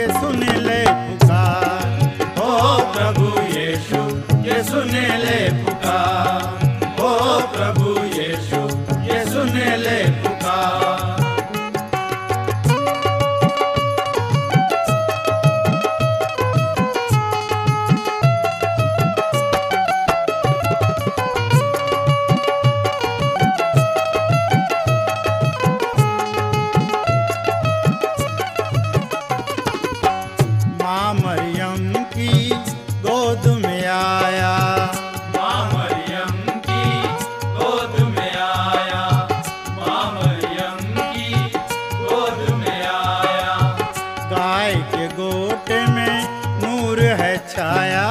ये सुन ले पुकार ओ प्रभु यीशु ये सुन ले पुकार गाय के गोट में नूर है छाया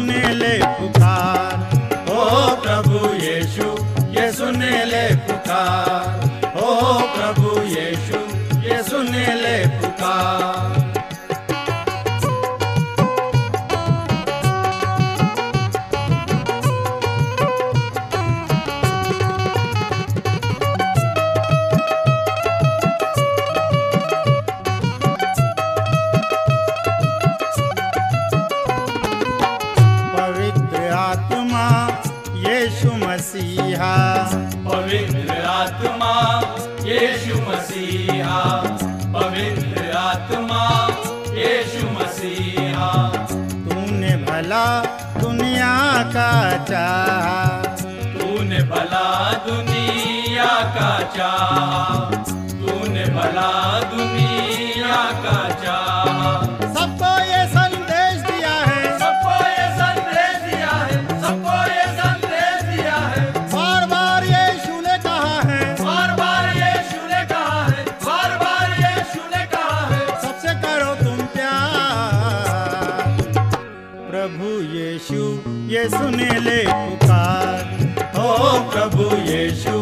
ને લે चाहा तूने भला दुनिया का चाहा। सबको ये संदेश दिया है। सबको ये संदेश दिया है सबको ये संदेश दिया है। बार बार यीशु ने कहा है। बार बार यीशु ने कहा है बार बार यीशु ने कहा है। सबसे करो तुम प्यार। प्रभु यीशु ये सुने ले पुकार। ओ प्रभु यीशु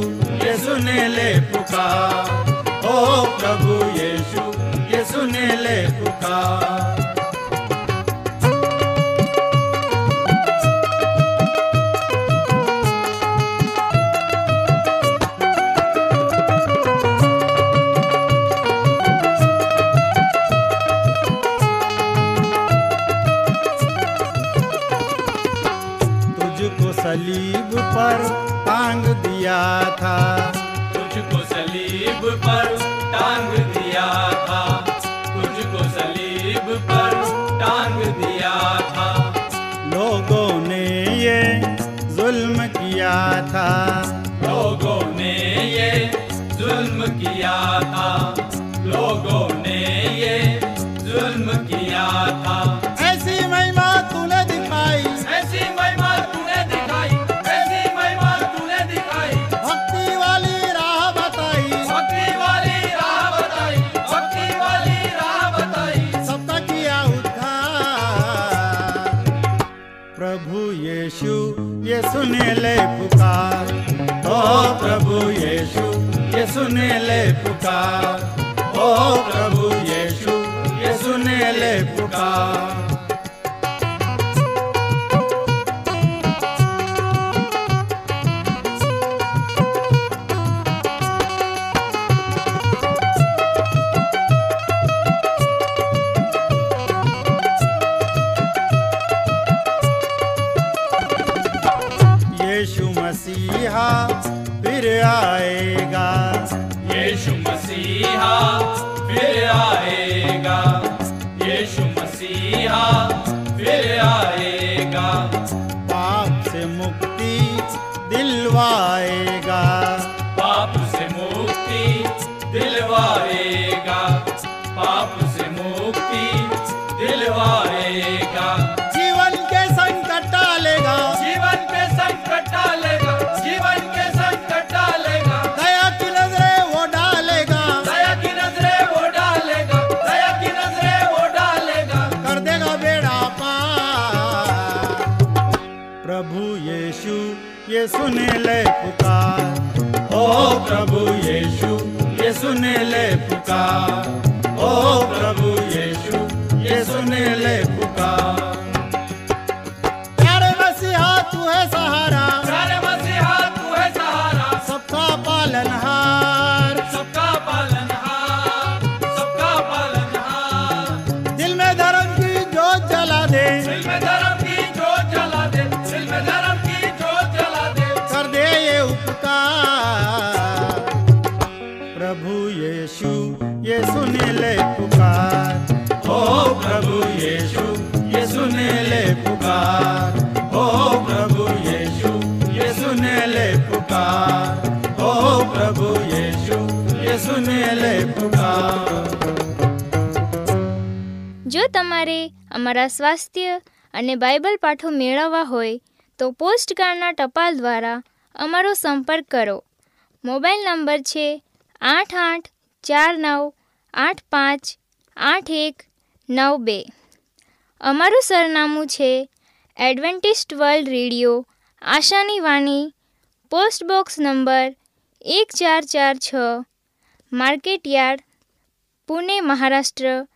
ये सुने ले पुकार ओ प्रभु यीशु ये सुने ले पुकार तुझको सलीब पर सुने ले पुकार। ओ प्रभु यीशु ये सुने ले पुकार। मसीहा फिर आएगा। यीशु मसीहा फिर आएगा यीशु मसीहा फिर आएगा पाप से मुक्ति दिलवाएगा પ્રભુ યેશુ યેસુને લે પુકાર ઓ પ્રભુ યેશુ યેસુને લે પુકાર જો તમારે અમારા સ્વાસ્થ્ય અને બાઇબલ પાઠો મેળવવા હોય, તો પોસ્ટકાર્ડના ટપાલ દ્વારા અમારો સંપર્ક કરો. મોબાઈલ નંબર છે આઠ આઠ ચાર નવ આઠ પાંચ આઠ એક નવ બે. અમારું સરનામું છે એડવેન્ટિસ્ટ વર્લ્ડ રેડિયો, આશાની વાણી, પોસ્ટ બોક્સ નંબર એક ચાર ચાર છ market yard, Pune Maharashtra,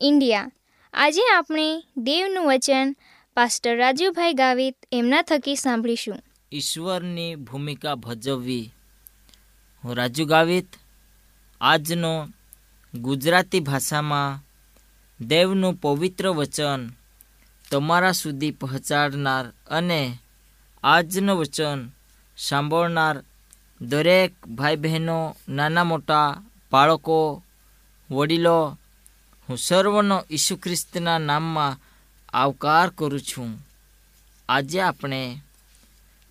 India. આજે આપણે દેવનું વચન પાસ્ટર રાજુભાઈ ગાવિત એમના થકી સાંભળીશું. ઈશ્વરની ભૂમિકા ભજવવી. હું રાજુ ગાવિત, આજનો ગુજરાતી ભાષામાં દેવનું પવિત્ર વચન તમારા સુધી પહોંચાડનાર અને આજનું વચન સાંભળનાર દરેક ભાઈ બહેનો નાના મોટા બાળકો, વડીલો, હું સર્વનો ઈસુ ખ્રિસ્તના નામમાં આવકાર કરું છું. આજે આપણે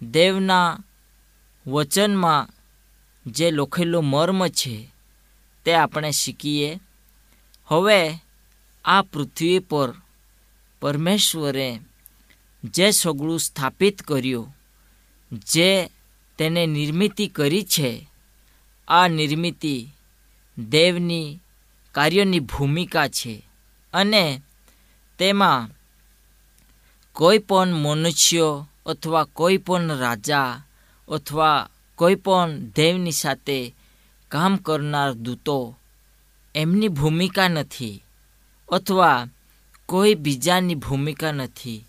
દેવના વચનમાં જે લખેલું મર્મ છે તે આપણે શીખીએ. હવે આ પૃથ્વી પર પરમેશ્વરે જે સગળું સ્થાપિત કર્યું, જે તેને નિર્મિતિ કરી છે. આ નિર્મિતિ દેવની કાર્યોની ભૂમિકા છે અને તેમાં કોઈ પણ મનુષ્યો અથવા કોઈ પણ રાજા અથવા કોઈ પણ દેવની સાથે કામ કરનાર દૂતો એમની ભૂમિકા નથી અથવા કોઈ બીજાની ભૂમિકા નથી.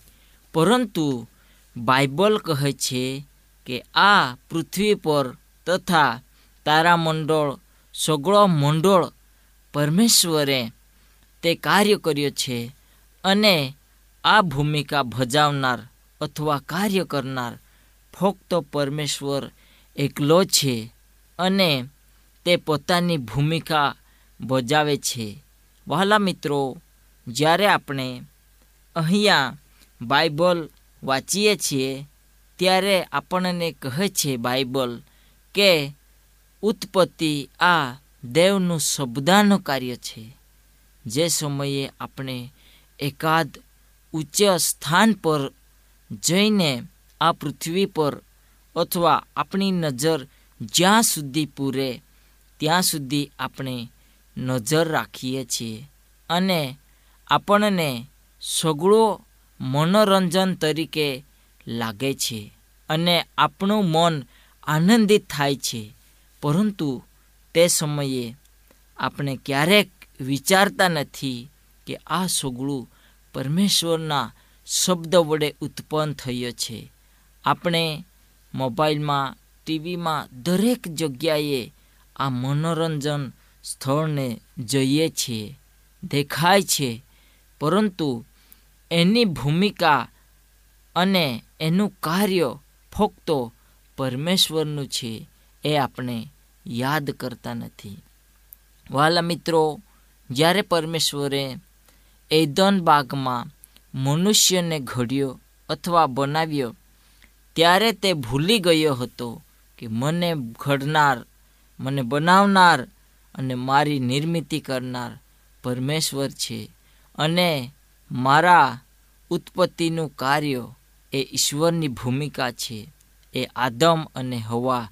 પરંતુ બાઇબલ કહે છે કે આ પૃથ્વી પર તથા તારામંડળ, સગળો મંડળ પરમેશ્વરે તે કાર્ય કર્યો છે અને આ ભૂમિકા ભજાવનાર અથવા કાર્ય કરનાર ફક્ત પરમેશ્વર એકલો છે અને તે પોતાની ભૂમિકા બજાવે છે. વહાલા મિત્રો, જ્યારે આપણે અહીંયા બાઇબલ વાંચીએ છીએ ત્યારે આપણને કહે છે બાઇબલ કે ઉત્પત્તિ આ દેવનું શબ્દાનું કાર્ય છે. જે સમયે આપણે એકાદ ઉચ્ચ સ્થાન પર જઈને આ પૃથ્વી પર અથવા આપણી નજર જ્યાં સુધી પૂરે, ત્યાં સુધી આપણે નજર રાખીએ છીએ અને આપણને સગળો મનોરંજન તરીકે લાગે છે અને આપણું મન આનંદિત થાય છે. પરંતુ તે સમયે આપણે ક્યારેક વિચારતા નથી કે આ સોગળું પરમેશ્વરના શબ્દ વડે ઉત્પન્ન થયો છે. આપણે મોબાઈલમાં, ટીવીમાં દરેક જગ્યાએ આ મનોરંજન સ્થળને જઈએ છીએ દેખાય છે. પરંતુ એની ભૂમિકા અને એનું કાર્ય ફક્ત પરમેશ્વરનું છે એ આપણે યાદ કરતા નથી. વાલા મિત્રો, જ્યારે પરમેશ્વરે એદન બાગમાં મનુષ્યને ઘડ્યો અથવા બનાવ્યો, ત્યારે તે ભૂલી ગયો હતો કે મને ઘડનાર, મને બનાવનાર અને મારી નિર્મિતિ કરનાર પરમેશ્વર છે અને મારા ઉત્પત્તિનું કાર્ય એ ઈશ્વરની ભૂમિકા છે. એ આદમ અને હવા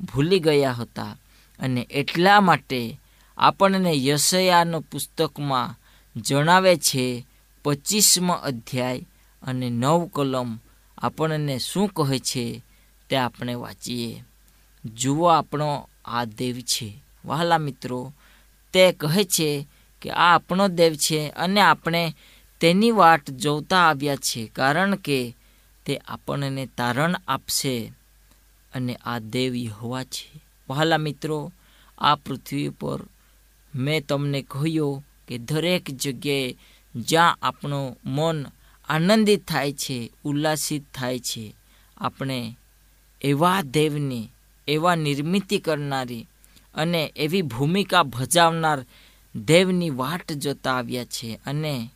ભૂલી ગયા હતા અને એટલા માટે આપણને યશયાનો પુસ્તકમાં જણાવે છે, પચીસમો અધ્યાય અને નવ કલમ આપણને શું કહે છે તે આપણે વાંચીએ. જુઓ આપણો આ દેવ છે. વહાલા મિત્રો, તે કહે છે કે આ આપણો દેવ છે અને આપણે તેની વાટ જોતા આવ્યા છે કારણ કે તે આપણને તારણ આપશે અને આ દેવ યહોવા છે. વહાલા મિત્રો, આ પૃથ્વી પર મેં તમને કહ્યું કે દરેક જગ્યાએ જ્યાં આપણું મન આનંદિત થાય છે, ઉલ્લાસિત થાય છે, આપણે એવા દેવની, એવા નિર્મિતિ કરનારી અને એવી ભૂમિકા ભજાવનાર દેવની વાટ જોતા આવ્યા છે અને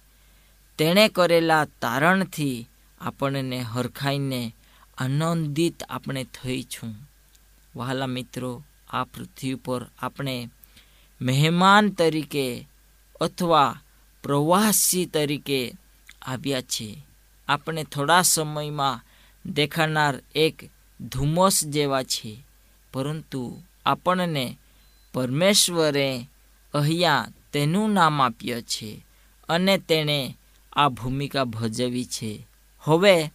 તેણે કરેલા તારણથી આપણને હરખાઈને આનંદિત આપણે થઈ છું. વહાલા મિત્રો, આ પૃથ્વી પર આપણે મહેમાન તરીકે અથવા પ્રવાસી તરીકે આવ્યા છે. આપણે થોડા સમયમાં દેખાનાર એક ધુમ્મસ જેવા છે. પરંતુ આપણને પરમેશ્વરે અહીંયા તેનું નામ આપ્યું છે અને તેણે આ ભૂમિકા ભજવી છે. હવે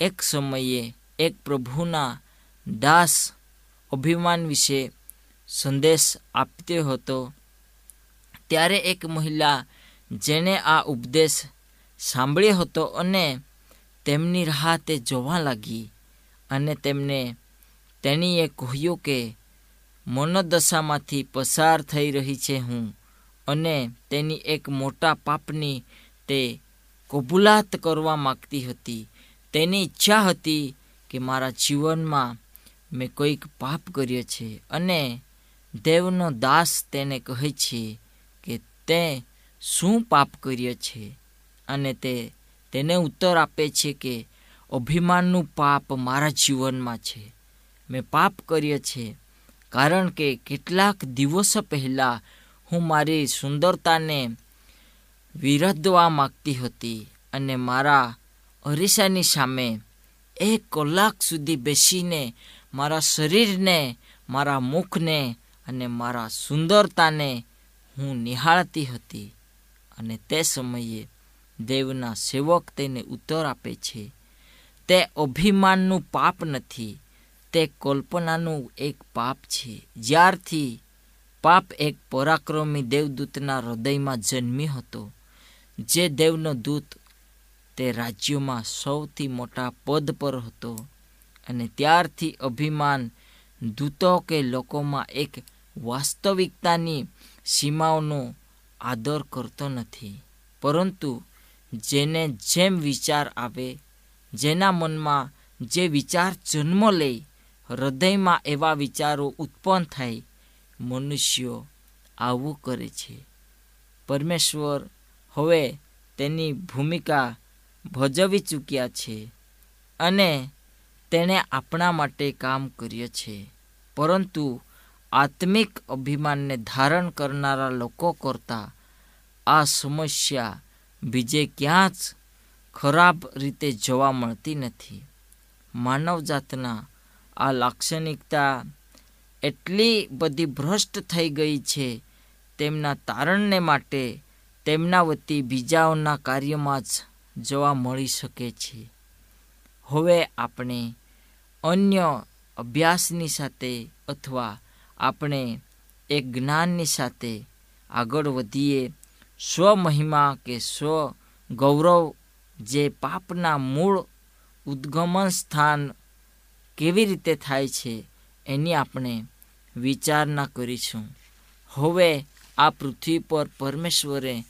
એક સમયે એક પ્રભુના દાસ અભિમાન વિશે સંદેશ આપતો હતો. ત્યારે એક મહિલા જેણે આ ઉપદેશ સાંભળ્યો હતો અને તેમની રાહ તે જોવા લાગી અને તેમને તેણીએ કહ્યું કે, મનોદશામાંથી પસાર થઈ રહી છે હું અને તેની એક મોટા પાપની તે કબૂલાત કરવા માગતી હતી. તેની ઈચ્છા હતી કે મારા જીવનમાં મેં કોઈક પાપ કર્યો છે અને દેવનો દાસ તેને કહે છે કે તે શું પાપ કર્યો છે અને તે તેને ઉત્તર આપે છે કે અભિમાનનું પાપ મારા જીવનમાં છે. મેં પાપ કર્યો છે કારણ કે કેટલાક દિવસો પહેલાં હું મારી સુંદરતાને વિરધવા માગતી હતી અને મારા અરીસાની સામે એક કલાક સુધી બેસીને મારા શરીરને, મારા મુખને અને મારા સુંદરતાને હું નિહાળતી હતી અને તે સમયે દેવના સેવક તેને ઉત્તર આપે છે, તે અભિમાનનું પાપ નથી, તે કલ્પનાનું એક પાપ છે. જ્યારથી પાપ એક પરાક્રમી દેવદૂતના હૃદયમાં જન્મ્યો હતો. જે દેવનો દૂત તે રાજ્યોમાં સૌથી મોટા પદ પર હતો અને ત્યારથી અભિમાન દૂતો કે લોકોમાં એક વાસ્તવિકતાની સીમાઓનો આદર કરતો નથી. પરંતુ જેને જેમ વિચાર આવે, જેના મનમાં જે વિચાર જન્મ લે, હૃદયમાં એવા વિચારો ઉત્પન્ન થાય, મનુષ્યો આવું કરે છે. પરમેશ્વર હવે તેની ભૂમિકા ભજવી ચૂક્યા છે અને તેણે આપણા માટે કામ કર્યું છે. પરંતુ આત્મિક અભિમાનને ધારણ કરનારા લોકો કરતાં આ સમસ્યા બીજે ક્યાં જ ખરાબ રીતે જોવા મળતી નથી. માનવજાતના આ લાક્ષણિકતા એટલી બધી ભ્રષ્ટ થઈ ગઈ છે તેમના તારણને માટે તેમના વતી બીજાઓના કાર્યમાં જ જોવા મળી શકે છે. હવે આપણે અન્ય અભ્યાસની સાથે અથવા આપણે એક જ્ઞાનની સાથે આગળ વધીએ. સ્વમહિમા કે સ્વ ગૌરવ જે પાપના મૂળ ઉદ્ગમન સ્થાન કેવી રીતે થાય છે એની આપણે વિચારણા કરીશું. હવે આ પૃથ્વી પર પરમેશ્વરે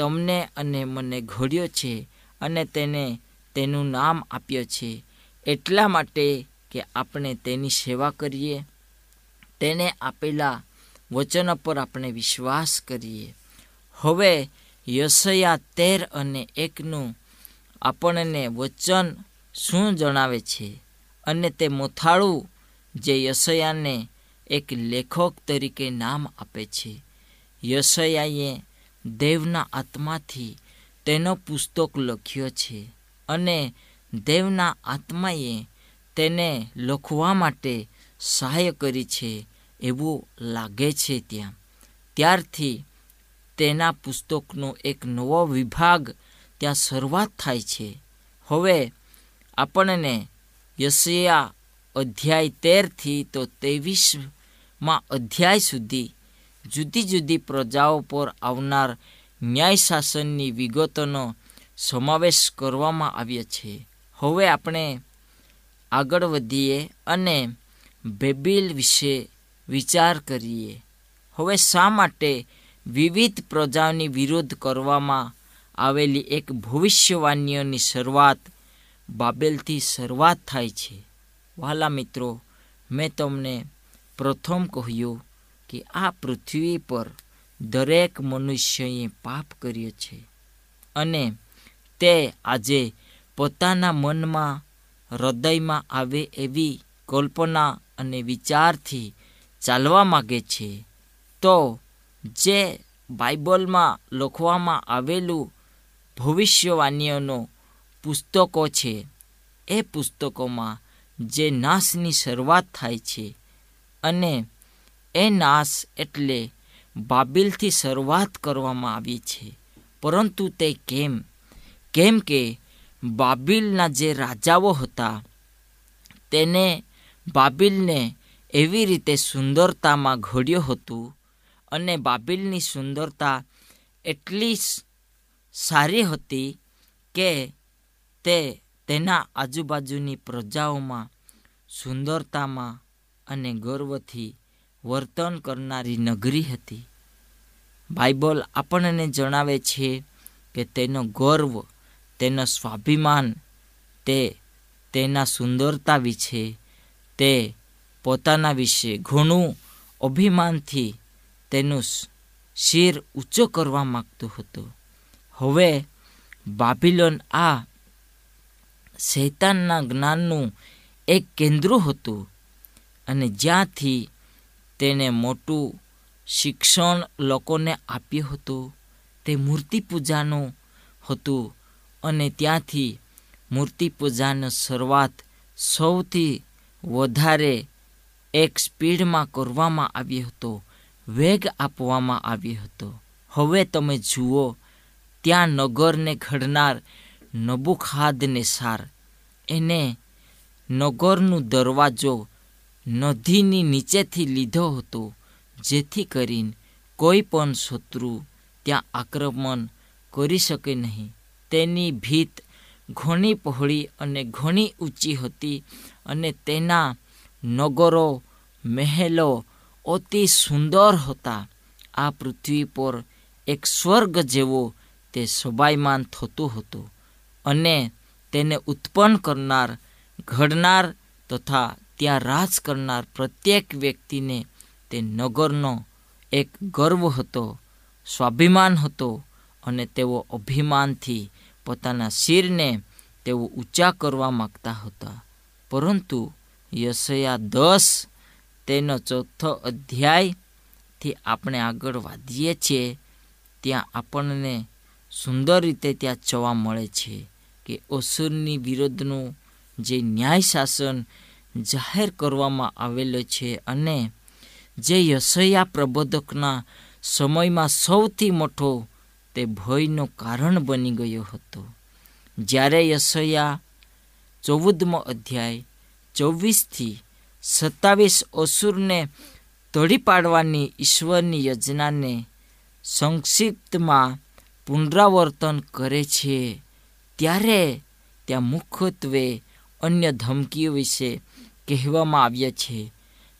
તમને અને મને ઘડ્યો છે અને તેને તેનું નામ આપ્યો છે. એટલા માટે કે આપણે તેની સેવા કરીએ. તેને આપેલા વચનો પર આપણે વિશ્વાસ કરીએ. હવે યશયા તેર અને એકનું આપણને વચન શું જણાવે છે? અને તે મોથાળું જે યશયાને એક લેખક તરીકે નામ આપે છે. યશયાએ દેવના આત્માથી તેનો પુસ્તક લખ્યો છે અને દેવના આત્માએ તેને લખવા માટે સહાય કરી છે એવું લાગે છે ત્યાં. ત્યારથી તેના પુસ્તકનો એક નવો વિભાગ ત્યાં શરૂઆત થાય છે. હવે આપણને યશયા અધ્યાય તેરથી તો ત્રેવીસમાં અધ્યાય સુધી જુદી જુદી પ્રજાઓ પર આવનાર ન્યાય શાસનની વિગતોનો સમાવેશ કરવામાં આવ્યો છે. હવે આપણે આગળ વધીએ અને બેબિલ વિશે વિચાર કરીએ. હવે શા માટે વિવિધ પ્રજાઓની વિરોધ કરવામાં આવેલી એક ભવિષ્યવાણીઓની શરૂઆત બાબેલથી શરૂઆત થાય છે? વહાલા મિત્રો, મેં તમને પ્રથમ કહ્યું કે આ પૃથ્વી પર દરેક મનુષ્યએ પાપ કર્યો છે અને તે આજે પોતાના મનમાં હૃદયમાં આવે એવી કલ્પના અને વિચારથી ચાલવા માગે છે. તો જે બાઇબલમાં લખવામાં આવેલું ભવિષ્યવાણીઓનો પુસ્તકો છે, એ પુસ્તકોમાં જે નાશની શરૂઆત થાય છે અને એ નાશ એટલે બાબિલથી શરૂઆત કરવામાં આવી છે. પરંતુ તે કેમ? કેમ કે બાબિલના જે રાજાઓ હતા, તેને બાબિલને એવી રીતે સુંદરતામાં ઘડ્યો હતું અને બાબિલની સુંદરતા એટલી સારી હતી કે તે તેના આજુબાજુની પ્રજાઓમાં સુંદરતામાં અને ગર્વથી વર્તન કરનારી નગરી હતી. બાઇબલ આપણને જણાવે છે કે તેનો ગર્વ, તેનો સ્વાભિમાન, તે તેના સુંદરતા વિશે, તે પોતાના વિશે ઘણું અભિમાનથી તેનું શિર ઊંચો કરવા માગતું હતું. હવે બાબિલોન આ શૈતાનના જ્ઞાનનું એક કેન્દ્ર હતું અને જ્યાંથી તેને મોટું શિક્ષણ લોકોને આપ્યું હતું. તે મૂર્તિ પૂજાનું હતું અને ત્યાંથી મૂર્તિ પૂજાની શરૂઆત સૌથી વધારે એક સ્પીડમાં કરવામાં આવ્યો હતો. વેગ આપવામાં આવ્યો હતો. હવે તમે જુઓ, ત્યાં નગરને ઘડનાર નબુખાદને સાર. એને નગરનું દરવાજો નદીની નીચેથી લીધો હતો. જેથી કરીને કોઈ પણ શત્રુ ત્યાં આક્રમણ કરી શકે નહીં. તેની ભીત ઘણી પહોળી અને ઘણી ઊંચી હતી અને તેના નગરો, મહેલો અતિ સુંદર હતા. આ પૃથ્વી પર એક સ્વર્ગ જેવો તે સબાયમાન થતું હતું અને તેને ઉત્પન્ન કરનાર ઘડનાર તથા ત્યાં રાજ કરનાર પ્રત્યેક વ્યક્તિને તે નગરનો એક ગર્વ હતો, સ્વાભિમાન હતો અને તેઓ અભિમાનથી પોતાના શિરને તેઓ ઊંચા કરવા માગતા હતા. પરંતુ યશયા દસ, તેનો ચોથો અધ્યાયથી આપણે આગળ વધીએ છીએ, ત્યાં આપણને સુંદર રીતે ત્યાં જોવા મળે છે કે અસુરની વિરુદ્ધનું જે ન્યાય શાસન જાહેર કરવામાં આવેલો છે અને જે યશયા પ્રબોધકના સમયમાં સૌથી મોટો તે ભયનું કારણ બની ગયો હતો. જ્યારે યશયા ચૌદમો અધ્યાય ચોવીસથી સત્તાવીસ અસુરને તોડી પાડવાની ઈશ્વરની યોજનાને સંક્ષિપ્તમાં પુનરાવર્તન કરે છે, ત્યારે ત્યાં મુખ્યત્વે અન્ય ધમકીઓ વિશે કહેવામાં આવ્યા છે,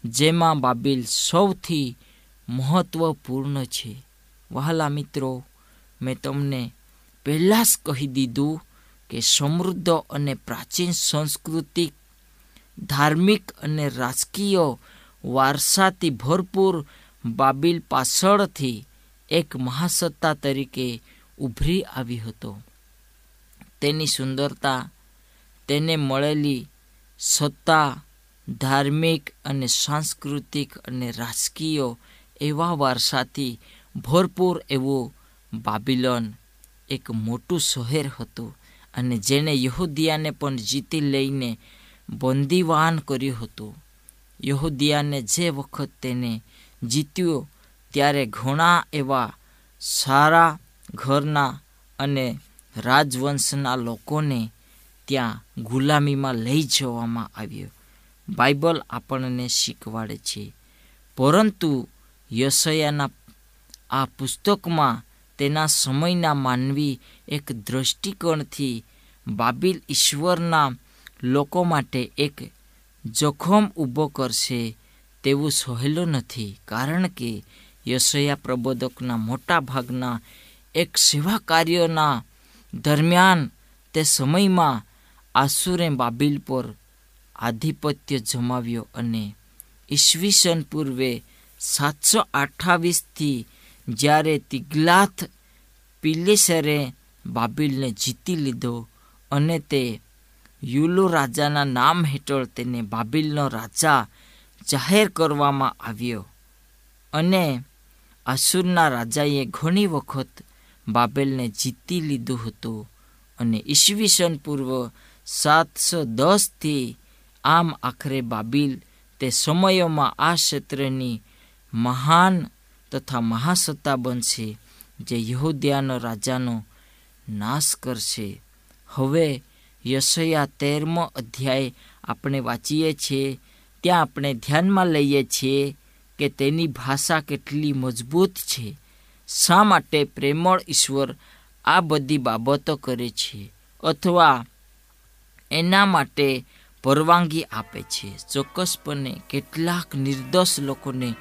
જેમાં બાબિલ સૌથી મહત્વપૂર્ણ છે. વહાલા મિત્રો, મેં તમને પહેલાં જ કહી દીધું કે સમૃદ્ધ અને પ્રાચીન સાંસ્કૃતિક, ધાર્મિક અને રાજકીય વારસાથી ભરપૂર બાબિલ પાછળથી એક મહાસત્તા તરીકે ઉભરી આવી હતો. તેની સુંદરતા, તેને મળેલી સત્તા ધાર્મિક અને સાંસ્કૃતિક અને રાજકીય એવા વારસાથી ભરપૂર એવું બાબિલોન એક મોટું શહેર હતું અને જેણે યહૂદિયાને પણ જીતી લઈને બંદીવાન કર્યું હતું. યહૂદિયાને જે વખત તેને જીત્યો ત્યારે ઘણા એવા સારા ઘરના અને રાજવંશના લોકોને ત્યાં ગુલામીમાં લઈ જવામાં આવ્યો. બાઇબલ આપણને શીખવાડે છે. પરંતુ યશયાના આ પુસ્તકમાં તેના સમયના માનવી એક દ્રષ્ટિકોણથી બાબિલ ઈશ્વરના લોકો માટે એક જોખમ ઊભો કરશે તેવું સહેલું નથી. કારણ કે યશયા પ્રબોધકના મોટા ભાગના એક સેવા કાર્યોના દરમિયાન તે સમયમાં આસુરે બાબિલ પર આધિપત્ય જમાવ્યો અને ઈસવીસન પૂર્વે સાતસો અઠ્ઠાવીસથી જ્યારે તિગલાથ પિલેસરે બાબિલને જીતી લીધો અને તે યુલો રાજાના નામ હેઠળ તેને બાબિલનો રાજા જાહેર કરવામાં આવ્યો અને આસુરના રાજાએ ઘણી વખત બાબેલને જીતી લીધું હતું અને ઈસવીસન પૂર્વ સાતસો દસથી આમ આખરે બાબિલ તે સમયોમાં આ ક્ષેત્રની મહાન તથા મહાસત્તા બનશે જે યહૂદિયાનો રાજાનો નાશ કરશે. હવે યશયા તેરમો અધ્યાય આપણે વાંચીએ છીએ, ત્યાં આપણે ધ્યાનમાં લઈએ છીએ કે તેની ભાષા કેટલી મજબૂત છે. શા માટે પ્રેમળ ઈશ્વર આ બધી બાબતો કરે છે? અથવા એના માટે પરવાનગી આપે છે. ચોક્કસપણે કેટલાક નિર્દોષ લોકોને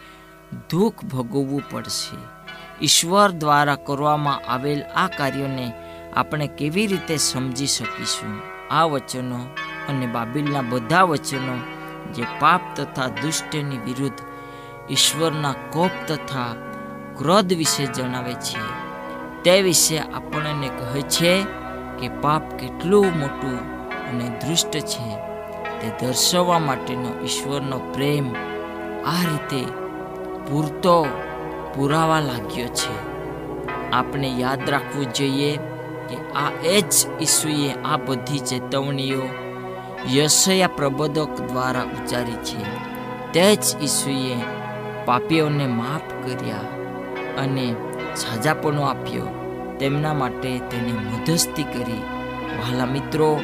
દુઃખ ભોગવવું પડશે. ઈશ્વર દ્વારા કરવામાં આવેલ આ કાર્યોને આપણે કેવી રીતે સમજી શકીશું? આ વચનો અને બાબિલના બધા વચનો જે પાપ તથા દુષ્ટની વિરુદ્ધ ઈશ્વરના કોપ તથા ક્રોધ વિશે જણાવે છે, તે વિશે આપણને કહે છે કે પાપ કેટલું મોટું અને દૃષ્ટ છે. તે દર્શાવવા માટેનો ઈશ્વરનો પ્રેમ આ રીતે પૂરતો પુરાવા લાગ્યો છે. આપણે યાદ રાખવું જોઈએ કે આ એ જ ઈસુએ આ બધી ચેતવણીઓ યશયા પ્રબોધક દ્વારા ઉચ્ચારી છે. તે જ ઈસુએ પાપીઓને માફ કર્યા અને સાજાપણો આપ્યો. તેમના માટે તેને મધસ્તી કરી. વહાલા મિત્રો,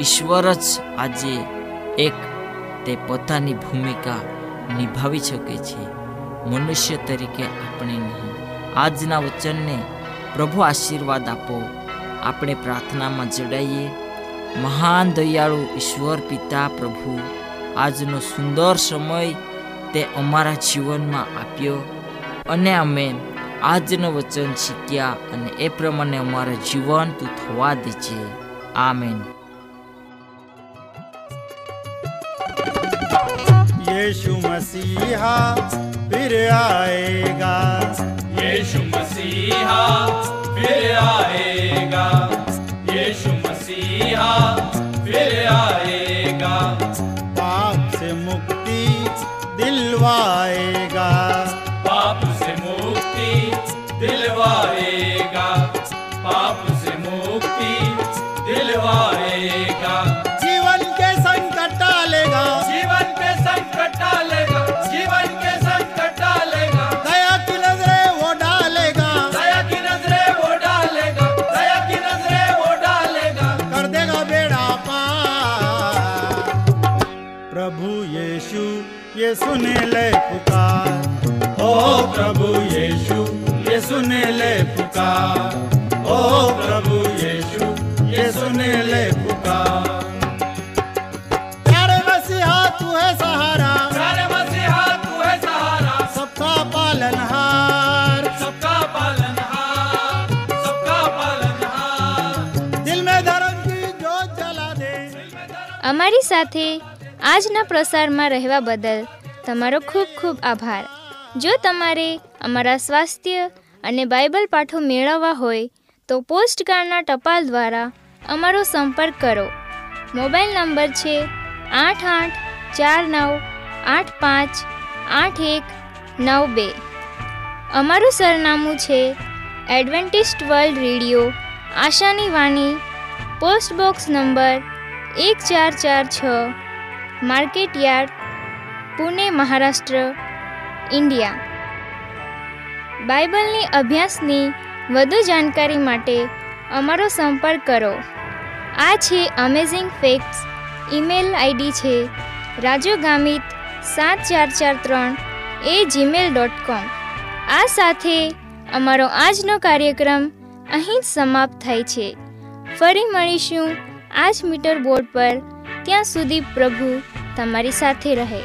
ઈશ્વર જ આજે એક તે પોતાની ભૂમિકા નિભાવી શકે છે. મનુષ્ય તરીકે આપણે નહીં. આજના વચનને પ્રભુ આશીર્વાદ આપો. આપણે પ્રાર્થનામાં જોડાઈએ. મહાન દયાળુ ઈશ્વર પિતા પ્રભુ, આજનો સુંદર સમય તે અમારા જીવનમાં આપ્યો અને અમે આજનું વચન શીખ્યા અને એ પ્રમાણે અમારા જીવન તું થવા દે છે આમેન. यीशु मसीहा फिर आएगा। यीशु मसीहा फिर आएगा। यीशु मसीहा फिर आएगा। पाप से मुक्ति दिलवाएगा। ले पुकार ओ प्रभु यीशु ये सुने ले पुकार ओ प्रभु यीशु ये सुने ले पुकार प्यारे मसीहा तू है सहारा प्यारे मसीहा तू है सहारा सबका पालनहार सबका पालनहार सबका पालनहार दिल में धर्म की जोत जला दे અમારી સાથે આજના પ્રસારમાં રહેવા બદલ તમારો ખૂબ ખૂબ આભાર. જો તમારે અમારા સ્વાસ્થ્ય અને બાઇબલ પાઠો મેળવવા હોય, તો પોસ્ટકાર્ડના ટપાલ દ્વારા અમારો સંપર્ક કરો. મોબાઈલ નંબર છે આઠ આઠ ચાર નવ આઠ પાંચ આઠ એક નવ બે. અમારું સરનામું છે એડવેન્ટિસ્ટ વર્લ્ડ રેડિયો, આશાની વાણી, પોસ્ટ બોક્સ નંબર એક ચાર ચાર છ market yard Pune, Maharashtra, India. બાઇબલની અભ્યાસની વધુ જાણકારી માટે અમારો સંપર્ક કરો. આ છે અમેઝિંગ ફેક્ટ્સ ઈમેલ આઈડી છે રાજુ ગામિત સાત ચાર ચાર ત્રણ એ જીમેલ ડોટ કોમ આ સાથે અમારો આજનો કાર્યક્રમ અહીં જ સમાપ્ત થાય છે. ફરી મળીશું આ જ મીટર બોર્ડ પર. ત્યાં સુધી પ્રભુ તમારી સાથે રહે.